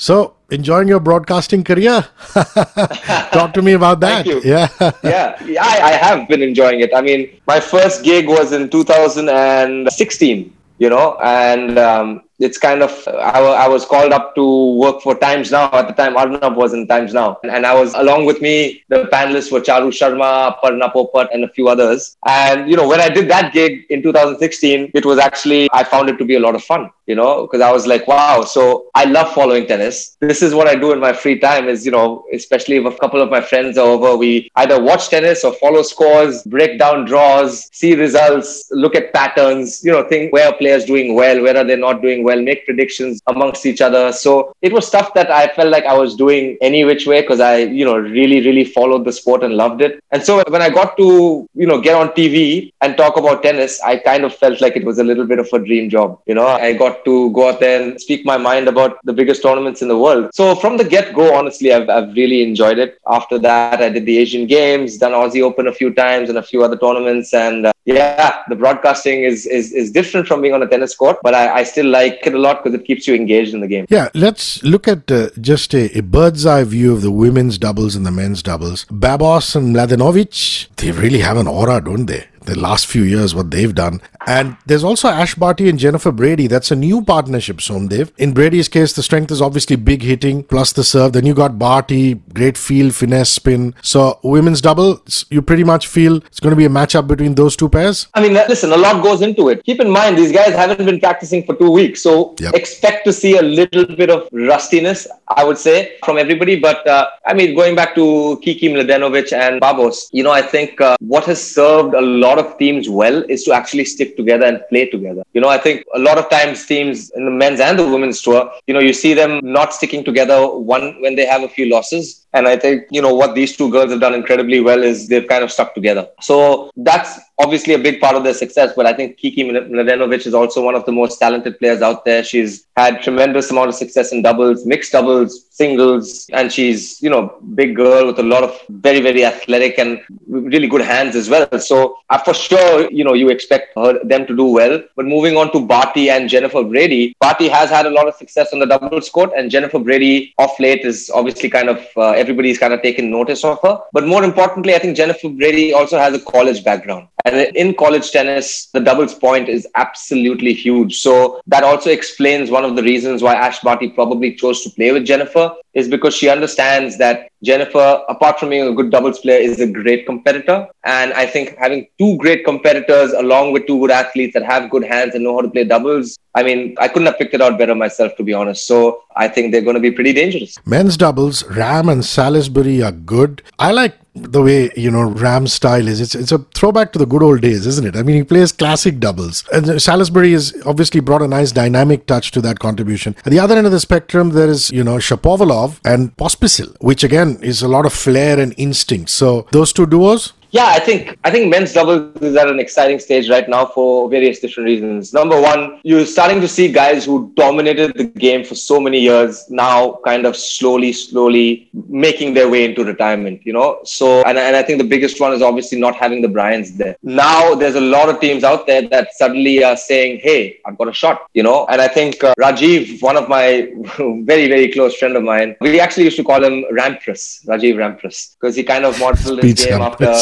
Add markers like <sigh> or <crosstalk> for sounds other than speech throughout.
So, enjoying your broadcasting career? <laughs> Talk to me about that. Thank you. Yeah. <laughs> yeah. Yeah, I, I have been enjoying it. I mean, my first gig was in 2016, you know, and um, it's kind of I, I was called up to work for Times Now at the time. Arnab was in Times Now, and I was along with me. The panelists were Charu Sharma, Aparna Popat, and a few others. And you know, when I did that gig in 2016, it was actually I found it to be a lot of fun. You know, because I was like, wow. So I love following tennis. This is what I do in my free time. Is you know, especially if a couple of my friends are over, we either watch tennis or follow scores, break down draws, see results, look at patterns. You know, think where player's doing well, where are they not doing well, make predictions amongst each other. So it was stuff that I felt like I was doing any which way because I, you know, really, really followed the sport and loved it. And so when I got to, you know, get on TV and talk about tennis, I kind of felt like it was a little bit of a dream job. You know, I got to go out there and speak my mind about the biggest tournaments in the world. So from the get go, honestly, I've, I've really enjoyed it. After that, I did the Asian Games, done Aussie Open a few times and a few other tournaments. And uh, yeah, the broadcasting is, is, is different from being on a tennis court, but I, I still like it a lot because it keeps you engaged in the game. Yeah, let's look at uh, just a, a, bird's eye view of the women's doubles and the men's doubles. Babos and Mladenovic, they really have an aura, don't they? The last few years, what they've done. And there's also Ash Barty and Jennifer Brady. That's a new partnership, Somdev. In Brady's case, the strength is obviously big hitting plus the serve. Then you got Barty, great field, finesse, spin. So women's double, you pretty much feel it's going to be a matchup between those two pairs? I mean, listen, a lot goes into it. Keep in mind, these guys haven't been practicing for two weeks. So yep. expect to see a little bit of rustiness, I would say, from everybody. But uh, I mean, going back to Kiki Mladenovic and Babos, you know, I think uh, what has served a lot of teams well is to actually stick together and play together. You know, I think a lot of times teams in the men's and the women's tour, you know, you see them not sticking together one when they have a few losses. And I think, you know, what these two girls have done incredibly well is they've kind of stuck together. So that's obviously a big part of their success. But I think Kiki Mladenovic is also one of the most talented players out there. She's had tremendous amount of success in doubles, mixed doubles, singles, and she's, you know, big girl with a lot of very, very athletic and really good hands as well. So uh, for sure, you know, you expect her, them to do well. But moving on to Barty and Jennifer Brady, Barty has had a lot of success on the doubles court, and Jennifer Brady off late is obviously kind of uh, everybody's kind of taken notice of her. But more importantly, I think Jennifer Brady also has a college background. And in college tennis, the doubles point is absolutely huge. So that also explains one of the reasons why Ash Barty probably chose to play with Jennifer is because she understands that Jennifer, apart from being a good doubles player, is a great competitor. And I think having two great competitors along with two good athletes that have good hands and know how to play doubles, I mean, I couldn't have picked it out better myself, to be honest. So I think they're going to be pretty dangerous. Men's doubles, Ram and Salisbury are good. I like the way you know Ram's style is. It's it's a throwback to the good old days, isn't it? I mean, he plays classic doubles, and Salisbury has obviously brought a nice dynamic touch to that contribution. At the other end of the spectrum, there is you know Shapovalov and Pospisil, which again is a lot of flair and instinct. So those two duos, yeah, I think I think men's doubles is at an exciting stage right now for various different reasons. Number one, you're starting to see guys who dominated the game for so many years now kind of slowly, slowly making their way into retirement, you know? So, and, and I think the biggest one is obviously not having the Bryans there. Now there's a lot of teams out there that suddenly are saying, hey, I've got a shot, you know? And I think uh, Rajeev, one of my <laughs> very, very close friend of mine, we actually used to call him Rampras, Rajeev Rampras, because he kind of modeled his game after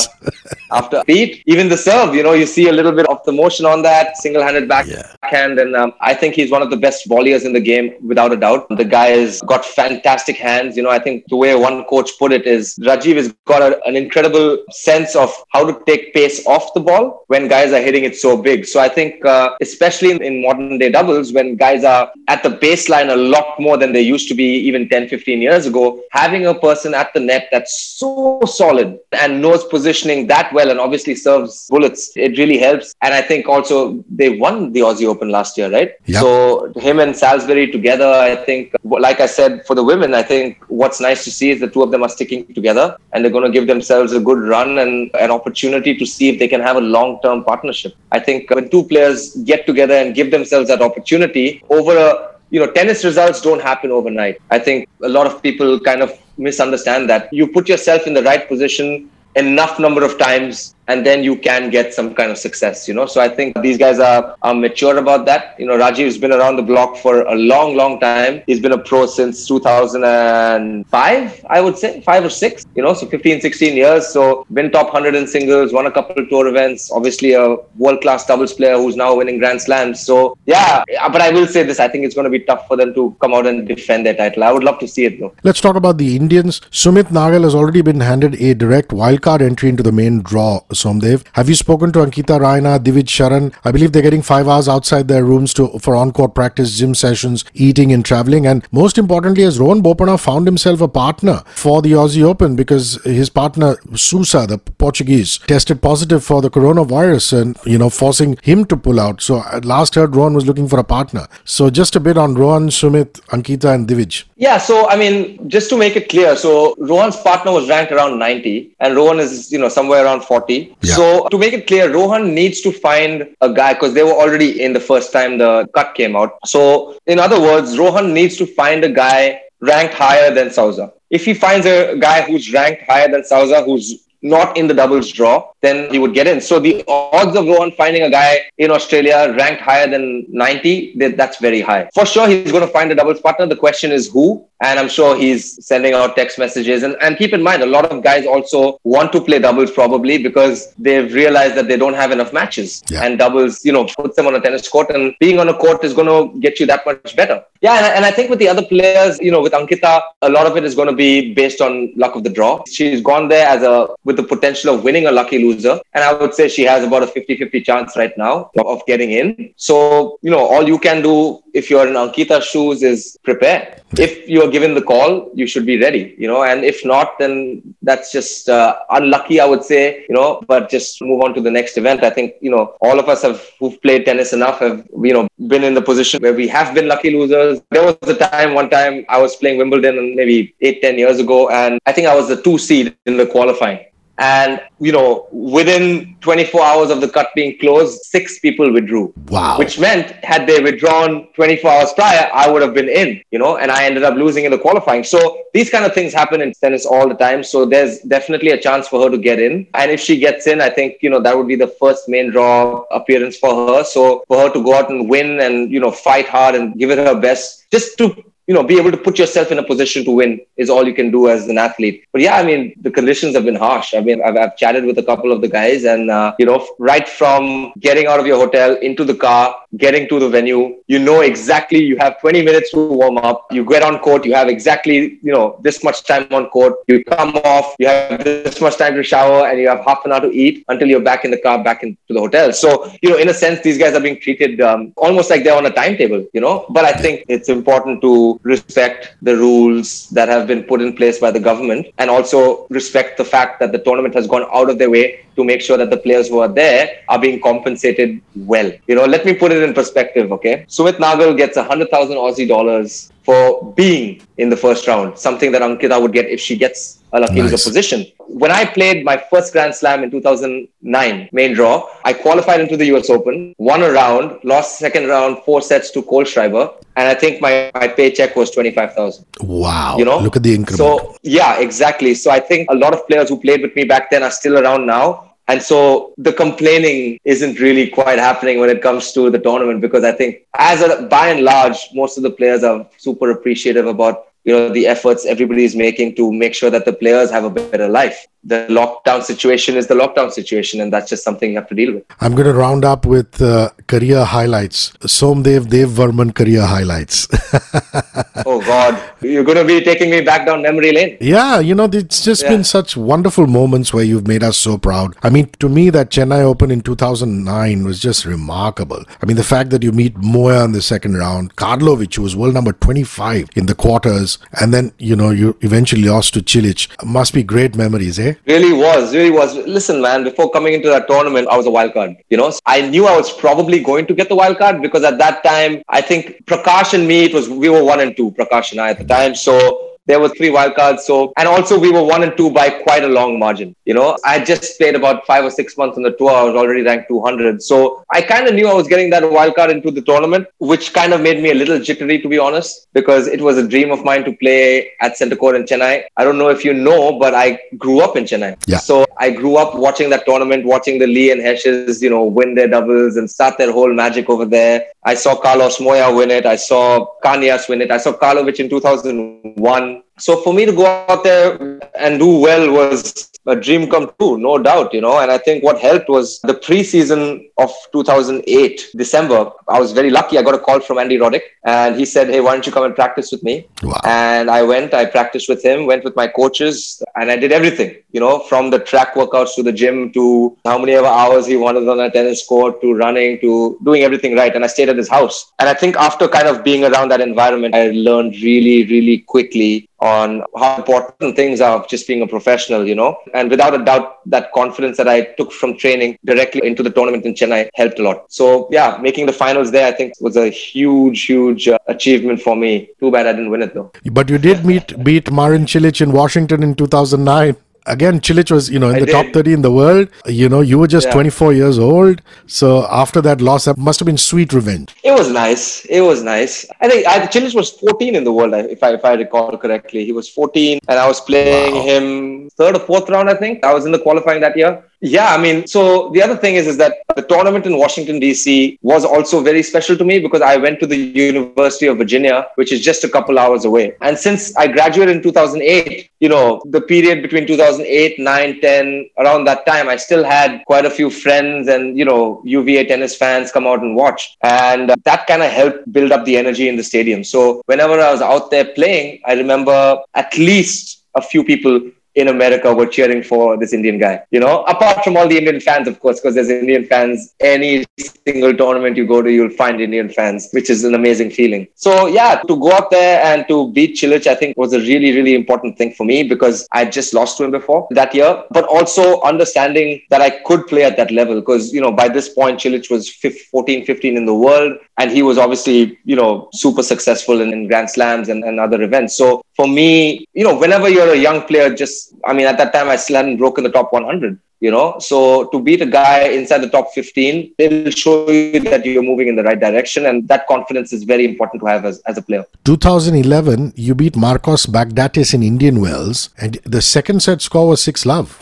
after Pete. Even the serve, you know, you see a little bit of the motion on that single-handed backhand, yeah. and um, I think he's one of the best volleyers in the game without a doubt. The guy has got fantastic hands. You know, I think the way one coach put it is Rajeev has got a, an incredible sense of how to take pace off the ball when guys are hitting it so big. So I think, uh, especially in, in modern day doubles, when guys are at the baseline a lot more than they used to be even 10, 15 years ago, having a person at the net that's so solid and knows position that well and obviously serves bullets, it really helps. And I think also they won the Aussie Open last year, right? Yep. So him and Salisbury together, I think, like I said, for the women, I think what's nice to see is the two of them are sticking together and they're going to give themselves a good run and an opportunity to see if they can have a long term partnership. I think when two players get together and give themselves that opportunity over a you know, tennis results don't happen overnight. I think a lot of people kind of misunderstand that. You put yourself in the right position enough number of times and then you can get some kind of success, you know. So I think these guys are, are mature about that. You know, Rajeev's been around the block for a long, long time. He's been a pro since 2005, I would say, five or six, you know, so 15, 16 years. So been top 100 in singles, won a couple of tour events, obviously a world class doubles player who's now winning Grand Slams. So yeah, but I will say this I think it's going to be tough for them to come out and defend their title. I would love to see it though. Let's talk about the Indians. Sumit Nagal has already been handed a direct wildcard entry into the main draw, Somdev. Have you spoken to Ankita Raina, Divij Sharan? I believe they're getting five hours outside their rooms to for on-court practice, gym sessions, eating and traveling. And most importantly, has Rohan Bopanna found himself a partner for the Aussie Open because his partner, Sousa, the Portuguese, tested positive for the coronavirus and, you know, forcing him to pull out. So at last heard Rohan was looking for a partner. So just a bit on Rohan, Sumit, Ankita and Divij. Yeah, so I mean, just to make it clear, so Rohan's partner was ranked around 90 and Rohan is, you know, somewhere around 40. Yeah. So to make it clear, Rohan needs to find a guy because they were already in the first time the cut came out. So in other words, Rohan needs to find a guy ranked higher than Sousa. If he finds a guy who's ranked higher than Sousa, who's not in the doubles draw, then he would get in. So the odds of Rohan finding a guy in Australia ranked higher than 90, that's very high. For sure, he's going to find a doubles partner. The question is who? And I'm sure he's sending out text messages. And, and keep in mind, a lot of guys also want to play doubles probably because they've realized that they don't have enough matches. Yeah. And doubles, you know, puts them on a tennis court. And being on a court is going to get you that much better. Yeah. And, and I think with the other players, you know, with Ankita, a lot of it is going to be based on luck of the draw. She's gone there as a with the potential of winning a lucky loser. And I would say she has about a 50 50 chance right now of getting in. So, you know, all you can do if you're in Ankita's shoes is prepare. If you're given the call, you should be ready, you know, and if not, then that's just uh, unlucky, I would say, you know, but just move on to the next event. I think, you know, all of us have who've played tennis enough have, you know, been in the position where we have been lucky losers. There was a time, one time I was playing Wimbledon maybe eight, ten years ago, and I think I was the two seed in the qualifying. And, you know, within 24 hours of the cut being closed, six people withdrew. Wow. Which meant had they withdrawn 24 hours prior, I would have been in, you know, and I ended up losing in the qualifying. So these kind of things happen in tennis all the time. So there's definitely a chance for her to get in. And if she gets in, I think, you know, that would be the first main draw appearance for her. So for her to go out and win and, you know, fight hard and give it her best just to you know, be able to put yourself in a position to win is all you can do as an athlete. But yeah, I mean, the conditions have been harsh. I mean, I've, I've chatted with a couple of the guys, and uh, you know, right from getting out of your hotel into the car, getting to the venue, you know exactly. You have 20 minutes to warm up. You get on court. You have exactly, you know, this much time on court. You come off. You have this much time to shower, and you have half an hour to eat until you're back in the car, back into the hotel. So you know, in a sense, these guys are being treated um, almost like they're on a timetable. You know, but I think it's important to respect the rules that have been put in place by the government and also respect the fact that the tournament has gone out of their way to make sure that the players who are there are being compensated well. You know, let me put it in perspective, okay? Sumit Nagal gets 100,000 Aussie dollars for being in the first round, something that Ankita would get if she gets a lucky nice. position. When I played my first Grand Slam in 2009, main draw, I qualified into the US Open, won a round, lost second round, four sets to Cole Kohlschreiber, and I think my, my paycheck was 25,000. Wow. You know? Look at the increment. So, yeah, exactly. So I think a lot of players who played with me back then are still around now. And so the complaining isn't really quite happening when it comes to the tournament because I think, as a, by and large, most of the players are super appreciative about you know the efforts everybody is making to make sure that the players have a better life the lockdown situation is the lockdown situation, and that's just something you have to deal with. I'm going to round up with uh, career highlights. Somdev Devvarman career highlights. <laughs> oh God, you're going to be taking me back down memory lane. Yeah, you know, it's just yeah. been such wonderful moments where you've made us so proud. I mean, to me, that Chennai Open in 2009 was just remarkable. I mean, the fact that you meet Moya in the second round, Karlovic, who was world number 25 in the quarters, and then you know you eventually lost to Cilic, must be great memories, eh? Really was, really was. Listen, man, before coming into that tournament, I was a wild card. You know, I knew I was probably going to get the wild card because at that time, I think Prakash and me, it was we were one and two, Prakash and I at the time. So there were three wildcards. So, and also we were one and two by quite a long margin. You know, I just played about five or six months on the tour. I was already ranked 200. So I kind of knew I was getting that wild card into the tournament, which kind of made me a little jittery, to be honest, because it was a dream of mine to play at Centre Court in Chennai. I don't know if you know, but I grew up in Chennai. Yeah. So I grew up watching that tournament, watching the Lee and Heshes, you know, win their doubles and start their whole magic over there. I saw Carlos Moya win it. I saw Cañas win it. I saw Karlovic in 2001. So for me to go out there and do well was a dream come true, no doubt, you know. And I think what helped was the preseason of 2008, December. I was very lucky. I got a call from Andy Roddick and he said, Hey, why don't you come and practice with me? Wow. And I went, I practiced with him, went with my coaches, and I did everything, you know, from the track workouts to the gym to how many ever hours he wanted on a tennis court to running to doing everything right. And I stayed at his house. And I think after kind of being around that environment, I learned really, really quickly on how important things are of just being a professional, you know. And without a doubt, that confidence that I took from training directly into the tournament in Chennai helped a lot. So, yeah, making the finals there, I think, was a huge, huge uh, achievement for me. Too bad I didn't win it, though. But you did meet beat Marin Cilic in Washington in 2009. Again, Cilic was, you know, in I the did. top 30 in the world. You know, you were just Yeah. 24 years old. So after that loss, that must have been sweet revenge. It was nice. It was nice. I think I, Cilic was 14 in the world, if I if I recall correctly. He was 14, and I was playing Wow. him third or fourth round. I think I was in the qualifying that year. Yeah, I mean, so the other thing is, is that the tournament in Washington D.C. was also very special to me because I went to the University of Virginia, which is just a couple hours away. And since I graduated in 2008, you know, the period between 2008, 9, 10, around that time, I still had quite a few friends and, you know, UVA tennis fans come out and watch. And that kind of helped build up the energy in the stadium. So whenever I was out there playing, I remember at least a few people in America were cheering for this Indian guy. You know, apart from all the Indian fans, of course, because there's Indian fans. Any single tournament you go to, you'll find Indian fans, which is an amazing feeling. So yeah, to go out there and to beat Cilic, I think was a really, really important thing for me because I just lost to him before that year. But also understanding that I could play at that level because you know by this point Cilic was 15, 14, 15 in the world, and he was obviously you know super successful in, in Grand Slams and, and other events. So for me, you know, whenever you're a young player, just I mean, at that time I still hadn't broken the top 100 you know so to beat a guy inside the top 15 it'll show you that you're moving in the right direction and that confidence is very important to have as, as a player 2011, you beat Marcos Baghdatis in Indian Wells, and the second set score was 6 love.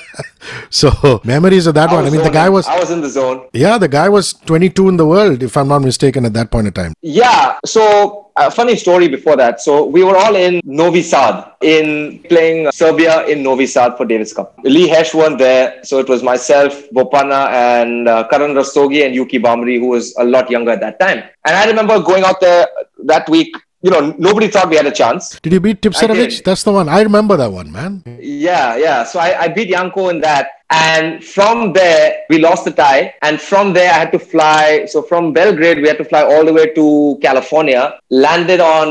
<laughs> so, memories of that one. I mean, the guy was, i was in the zone yeah, the guy was 22 in the world, if I'm not mistaken, at that point in time. yeah so a funny story before that. So we were all in novi sad in playing serbia in novi sad for davis cup. Lee hesh weren't there so it was myself bopanna and uh, karan rastogi and yuki bhambri who was a lot younger at that time. And i remember going out there that week you know nobody thought we had a chance Did you beat Tipsarevic? That's the one. I remember that one, man. Yeah, yeah. So I, I beat Janko in that. And from there, we lost the tie. And from there, I had to fly. So from Belgrade, we had to fly all the way to California. Landed on,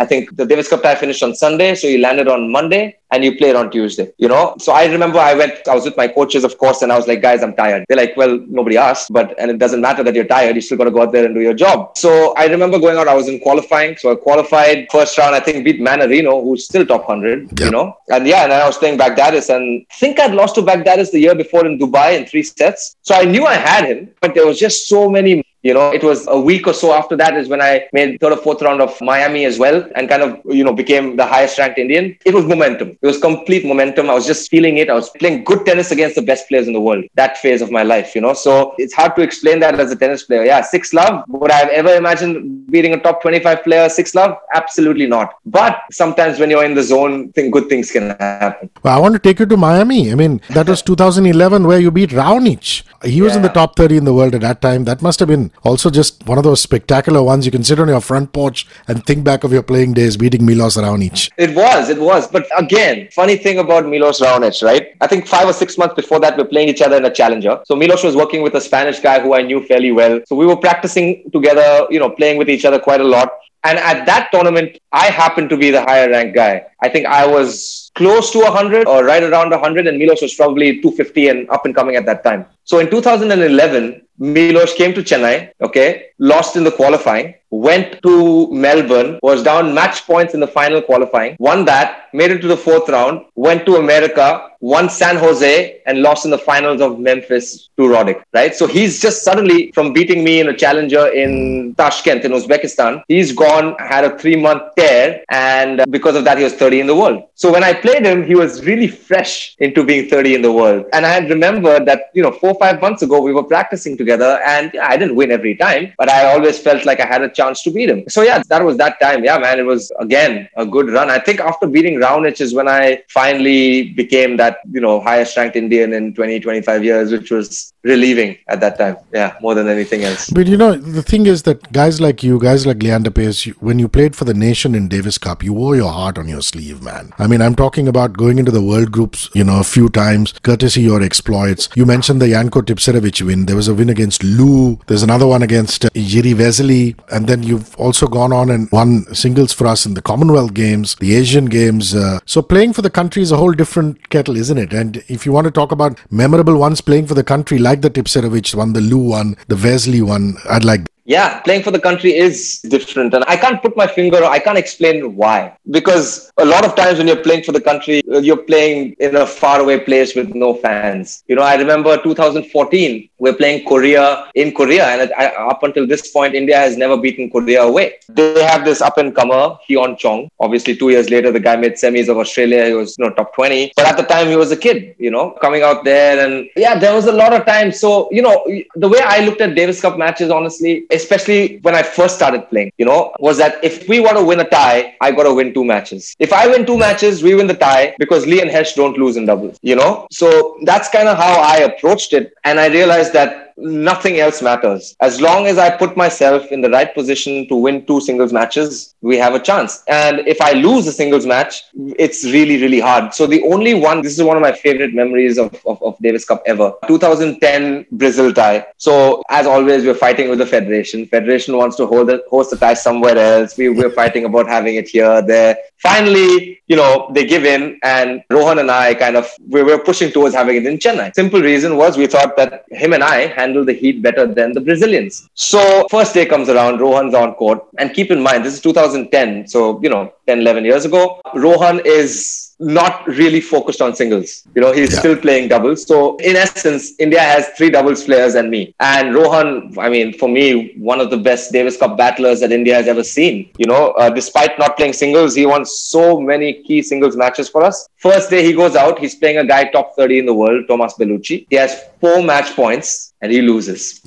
I think the Davis Cup tie finished on Sunday. So you landed on Monday and you played on Tuesday, you know? So I remember I went, I was with my coaches, of course, and I was like, guys, I'm tired. They're like, well, nobody asked, but, and it doesn't matter that you're tired. You still got to go out there and do your job. So I remember going out, I was in qualifying. So I qualified first round, I think beat Mannarino, who's still top 100, Yeah. you know? And yeah, and then I was playing Baghdatis and I think I'd lost to Baghdatis the year before in Dubai in three sets. So I knew I had him, but there was just so many you know, it was a week or so after that is when I made third or fourth round of Miami as well and kind of, you know, became the highest ranked Indian. It was momentum. It was complete momentum. I was just feeling it. I was playing good tennis against the best players in the world. That phase of my life, you know. So it's hard to explain that as a tennis player. Yeah, six love. Would I have ever imagined beating a top 25 player six love? Absolutely not. But sometimes when you're in the zone, think good things can happen. Well, I want to take you to Miami. I mean, that was 2011 where you beat Raonic. He was in the top 30 in the world at that time. That must have been also just one of those spectacular ones you can sit on your front porch and think back of your playing days beating Milos Raonic. It was, it was. But again, funny thing about Milos Raonic, right? I think five or six months before that, we we're playing each other in a challenger. So Milos was working with a Spanish guy who I knew fairly well. So we were practicing together, you know, playing with each other quite a lot. And at that tournament, I happened to be the higher ranked guy. I think I was close to 100 or right around 100, and Milos was probably 250 and up and coming at that time. So in 2011, Milos came to Chennai, okay, lost in the qualifying. Went to Melbourne, was down match points in the final qualifying, won that, made it to the fourth round, went to America, won San Jose, and lost in the finals of Memphis to Roddick, right? So he's just suddenly, from beating me in a challenger in Tashkent in Uzbekistan, he's gone, had a three month tear, and because of that, he was 30 in the world. So when I played him, he was really fresh into being 30 in the world. And I had remembered that, you know, four or five months ago, we were practicing together, and I didn't win every time, but I always felt like I had a chance to beat him. So yeah, that was that time. Yeah, man, it was again a good run. I think after beating Raonic is when I finally became that, you know, highest ranked Indian in 20, 25 years, which was relieving at that time. Yeah, more than anything else. But you know, the thing is that guys like you, guys like Leander you, when you played for the nation in Davis Cup, you wore your heart on your sleeve, man. I mean, I'm talking about going into the world groups, you know, a few times, courtesy your exploits. You mentioned the Janko Tipsarevic win. There was a win against Lu. There's another one against uh, Jiří Veselý. And then you've also gone on and won singles for us in the Commonwealth Games, the Asian Games. Uh, so playing for the country is a whole different kettle, isn't it? And if you want to talk about memorable ones playing for the country, like the Tipsarevic one, the Lu one, the Veselý one, I'd like yeah, playing for the country is different. And I can't put my finger, I can't explain why. Because a lot of times when you're playing for the country, uh, you're playing in a faraway place with no fans. You know, I remember 2014, we're playing Korea in Korea. And I, up until this point, India has never beaten Korea away. They have this up and comer, Hyeon Chung. Obviously, two years later, the guy made semis of Australia. He was, you know, top 20. But at the time, he was a kid, you know, coming out there. And yeah, there was a lot of time. So, you know, the way I looked at Davis Cup matches, honestly, especially when I first started playing, you know, was that if we want to win a tie, I got to win two matches. If I win two matches, we win the tie because Lee and Hesh don't lose in doubles, you know? So that's kind of how I approached it. And I realized that nothing else matters. As long as I put myself in the right position to win two singles matches, we have a chance. And if I lose a singles match, it's really, really hard. So the only one, this is one of my favorite memories of, of, of Davis Cup ever. 2010 Brazil tie. So as always, we're fighting with the Federation. Federation wants to hold it, host the tie somewhere else. We, we're fighting about having it here, there. Finally, you know, they give in and Rohan and I kind of, we were pushing towards having it in Chennai. Simple reason was we thought that him and I handle the heat better than the Brazilians. So first day comes around, Rohan's on court. And keep in mind, this is 2010. So, you know, 10, 11 years ago. Rohan is not really focused on singles. You know, he's yeah. still playing doubles. So in essence, India has three doubles players and me. And Rohan, I mean, for me, one of the best Davis Cup battlers that India has ever seen. You know, uh, despite not playing singles, he won so many key singles matches for us. First day he goes out, he's playing a guy top 30 in the world, Thomaz Bellucci. He has four match points and he loses.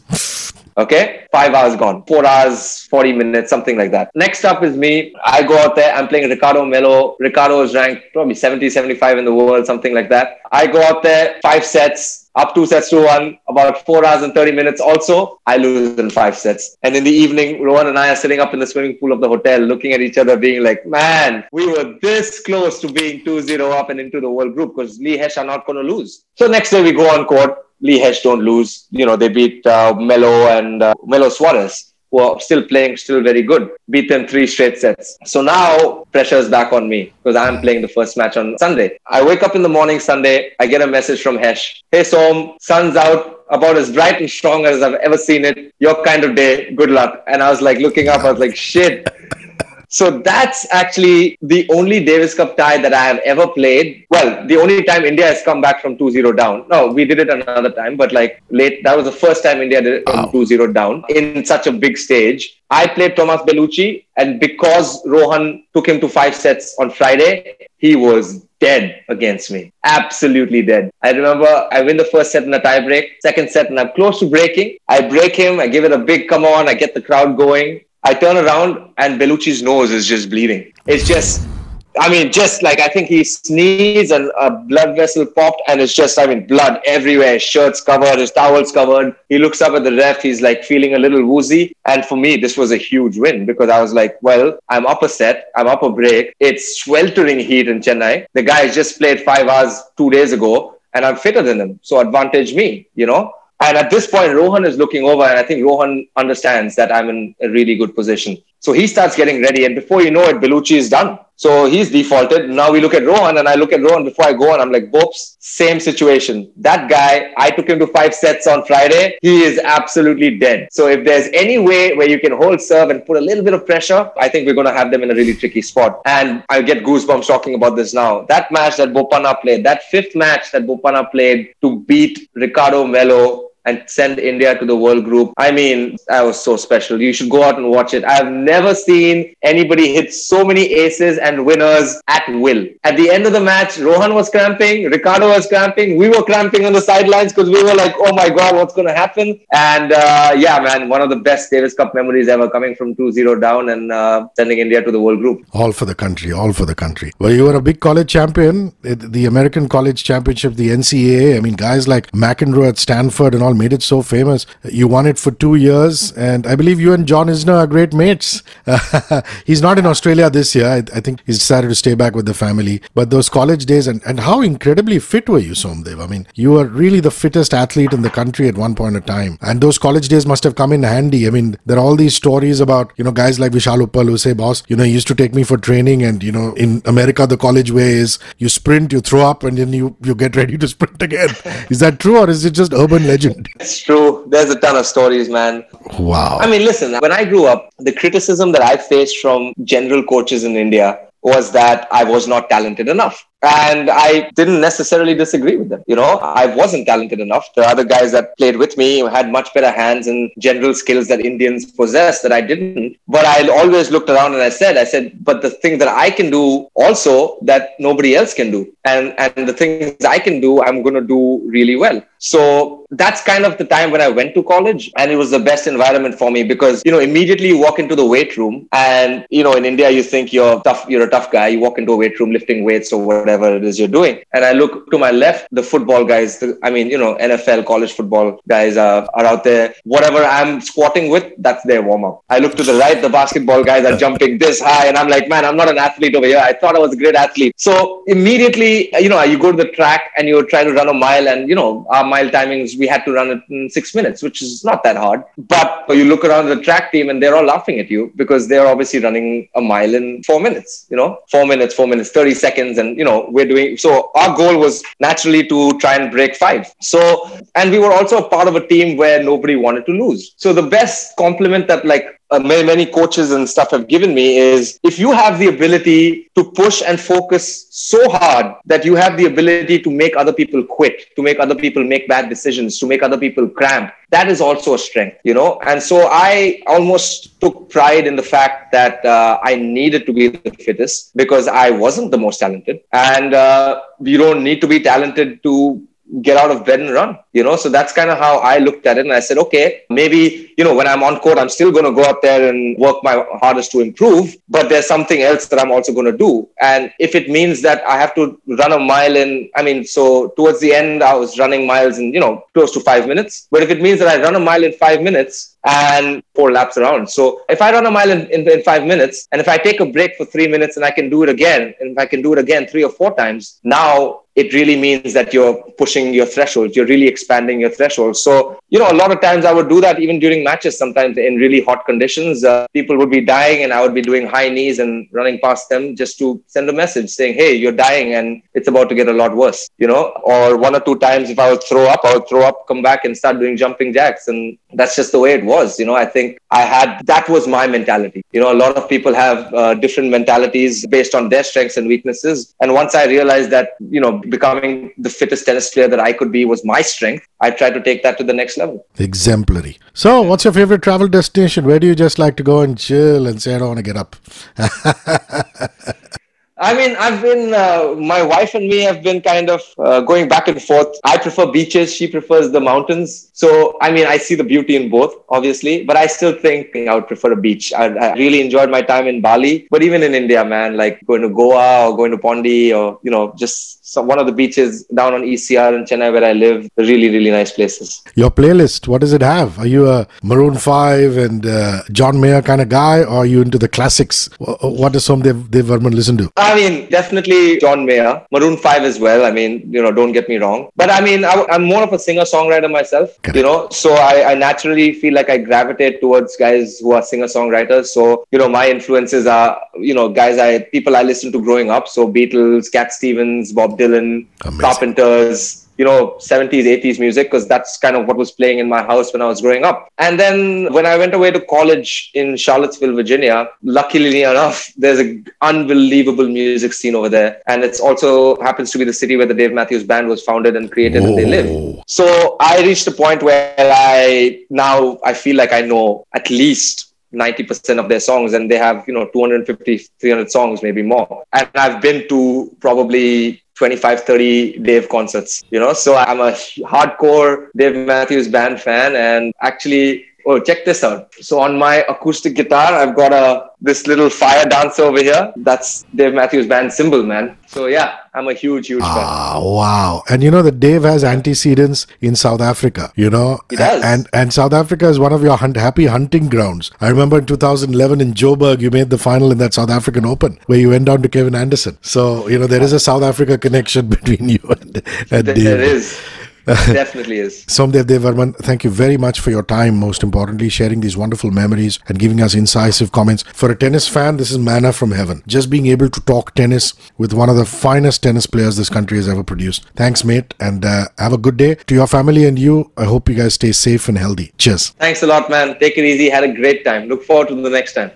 Okay, five hours gone, four hours, 40 minutes, something like that. Next up is me. I go out there, I'm playing Ricardo Mello. Ricardo is ranked probably 70, 75 in the world, something like that. I go out there, five sets, up two sets to one, about four hours and 30 minutes. Also, I lose in five sets. And in the evening, Rohan and I are sitting up in the swimming pool of the hotel looking at each other, being like, man, we were this close to being 2 0 up and into the world group because Lee Hesh are not going to lose. So next day, we go on court. Lee Hesh don't lose. You know, they beat uh, Melo and uh, Melo Soares, who are still playing, still very good. Beat them three straight sets. So now pressure is back on me because I'm playing the first match on Sunday. I wake up in the morning Sunday. I get a message from Hesh. Hey, Som, sun's out about as bright and strong as I've ever seen it. Your kind of day. Good luck. And I was like looking up. I was like, shit. So that's actually the only Davis Cup tie that I have ever played. Well, the only time India has come back from 2-0 down. No, we did it another time, but like late, that was the first time India did it wow. 2-0 down in such a big stage. I played Thomaz Bellucci, and because Rohan took him to five sets on Friday, he was dead against me. Absolutely dead. I remember I win the first set in a tie break, second set, and I'm close to breaking. I break him, I give it a big come on, I get the crowd going. I turn around and Bellucci's nose is just bleeding. It's just, I mean, just like I think he sneezed and a blood vessel popped, and it's just, I mean, blood everywhere. His shirt's covered, his towel's covered. He looks up at the ref. He's like feeling a little woozy. And for me, this was a huge win because I was like, well, I'm up a set, I'm up a break. It's sweltering heat in Chennai. The guy just played five hours two days ago, and I'm fitter than him. So advantage me, you know? And at this point, Rohan is looking over, and I think Rohan understands that I'm in a really good position. So he starts getting ready, and before you know it, Bellucci is done. So he's defaulted. Now we look at Rohan, and I look at Rohan before I go, and I'm like, Bopes, same situation. That guy, I took him to five sets on Friday. He is absolutely dead. So if there's any way where you can hold serve and put a little bit of pressure, I think we're going to have them in a really tricky spot. And I get goosebumps talking about this now. That match that Bopanna played, that fifth match that Bopanna played to beat Ricardo Mello and send India to the World Group. I mean, that was so special. You should go out and watch it. I've never seen anybody hit so many aces and winners at will. At the end of the match, Rohan was cramping, Ricardo was cramping, we were cramping on the sidelines because we were like, oh my God, what's going to happen? And uh, yeah, man, one of the best Davis Cup memories ever coming from 2 0 down and uh, sending India to the World Group. All for the country, all for the country. Well, you were a big college champion, the American College Championship, the NCAA. I mean, guys like McEnroe at Stanford and all made it so famous. You won it for two years, and I believe you and John Isner are great mates. <laughs> he's not in Australia this year. I, I, think he's decided to stay back with the family. But those college days, and, and how incredibly fit were you, Somdev? I mean, you were really the fittest athlete in the country at one point in time. And those college days must have come in handy. I mean, there are all these stories about, you know, guys like Vishal Uppal who say, boss, you know, he used to take me for training. And, you know, in America, the college way is you sprint, you throw up, and then you, you get ready to sprint again. <laughs> is that true or is it just urban legend? It's true. There's a ton of stories, man. Wow. I mean, listen, when I grew up, the criticism that I faced from general coaches in India was that I was not talented enough. And I didn't necessarily disagree with them. You know, I wasn't talented enough. The other guys that played with me had much better hands and general skills that Indians possess that I didn't. But I always looked around and I said, I said, but the thing that I can do also that nobody else can do. And, and the things I can do, I'm going to do really well. So that's kind of the time when I went to college and it was the best environment for me because, you know, immediately you walk into the weight room and, you know, in India, you think you're tough, you're a tough guy. You walk into a weight room lifting weights or whatever whatever it is you're doing. And I look to my left, the football guys, the, I mean, you know, NFL, college football guys are, are out there. Whatever I'm squatting with, that's their warm up. I look to the right, the basketball guys are jumping this high. And I'm like, man, I'm not an athlete over here. I thought I was a great athlete. So immediately, you know, you go to the track and you're trying to run a mile. And, you know, our mile timings, we had to run it in six minutes, which is not that hard. But you look around the track team and they're all laughing at you because they're obviously running a mile in four minutes, you know, four minutes, four minutes, 30 seconds. And, you know, we're doing so our goal was naturally to try and break five. So and we were also part of a team where nobody wanted to lose. So the best compliment that like uh, many, many coaches and stuff have given me is if you have the ability to push and focus so hard that you have the ability to make other people quit, to make other people make bad decisions, to make other people cramp, that is also a strength, you know? And so I almost took pride in the fact that uh, I needed to be the fittest because I wasn't the most talented. And uh, you don't need to be talented to get out of bed and run you know so that's kind of how i looked at it and i said okay maybe you know when i'm on court i'm still going to go out there and work my hardest to improve but there's something else that i'm also going to do and if it means that i have to run a mile in i mean so towards the end i was running miles in you know close to five minutes but if it means that i run a mile in five minutes and four laps around. So if I run a mile in, in, in, five minutes, and if I take a break for three minutes and I can do it again, and if I can do it again three or four times, now it really means that you're pushing your threshold. You're really expanding your threshold. So, you know, a lot of times I would do that even during matches, sometimes in really hot conditions. Uh, people would be dying and I would be doing high knees and running past them just to send a message saying, hey, you're dying and it's about to get a lot worse, you know? Or one or two times if I would throw up, I would throw up, come back and start doing jumping jacks. And that's just the way it was. You know, I think I had, that was my mentality. You know, a lot of people have uh, different mentalities based on their strengths and weaknesses. And once I realized that, you know, becoming the fittest tennis player that I could be was my strength, I tried to take that to the next level. Exemplary. So, what's your favorite travel destination? Where do you just like to go and chill and say, I don't want to get up? <laughs> I mean, I've been, uh, my wife and me have been kind of uh, going back and forth. I prefer beaches. She prefers the mountains. So, I mean, I see the beauty in both, obviously, but I still think I would prefer a beach. I, I really enjoyed my time in Bali, but even in India, man, like going to Goa or going to Pondi or, you know, just some, one of the beaches down on ECR in Chennai where I live. Really, really nice places. Your playlist, what does it have? Are you a Maroon 5 and uh, John Mayer kind of guy or are you into the classics? What does Somdev Devvarman listen to? I I mean, definitely John Mayer, Maroon 5 as well. I mean, you know, don't get me wrong. But I mean, I, am more of a singer songwriter myself, Correct. you know, so I, I naturally feel like I gravitate towards guys who are singer songwriters. So, you know, my influences are, you know, guys I, people I listened to growing up. So Beatles, Cat Stevens, Bob Dylan, Amazing. Carpenters, you know 70s 80s music because that's kind of what was playing in my house when i was growing up and then when i went away to college in charlottesville virginia luckily enough there's an unbelievable music scene over there and it's also happens to be the city where the dave matthews band was founded and created Whoa. and they live so i reached a point where i now i feel like i know at least 90% of their songs and they have you know 250 300 songs maybe more and i've been to probably 25, 30 Dave concerts, you know. So I'm a hardcore Dave Matthews Band fan. And actually, oh, check this out. So on my acoustic guitar, I've got a this little fire dancer over here. That's Dave Matthews Band symbol, man. So yeah, I'm a huge, huge ah, fan. Ah, wow. And you know that Dave has antecedents in South Africa, you know? He does. And, and South Africa is one of your hunt, happy hunting grounds. I remember in 2011 in Joburg, you made the final in that South African Open where you went down to Kevin Anderson. So, you know, there is a South Africa connection <laughs> between you and, and there, Dave. There is. <laughs> Definitely is. Somdev Devvarman, thank you very much for your time, most importantly, sharing these wonderful memories and giving us incisive comments. For a tennis fan, this is manna from heaven. Just being able to talk tennis with one of the finest tennis players this country has ever produced. Thanks, mate, and uh, have a good day. To your family and you, I hope you guys stay safe and healthy. Cheers. Thanks a lot, man. Take it easy. Had a great time. Look forward to the next time.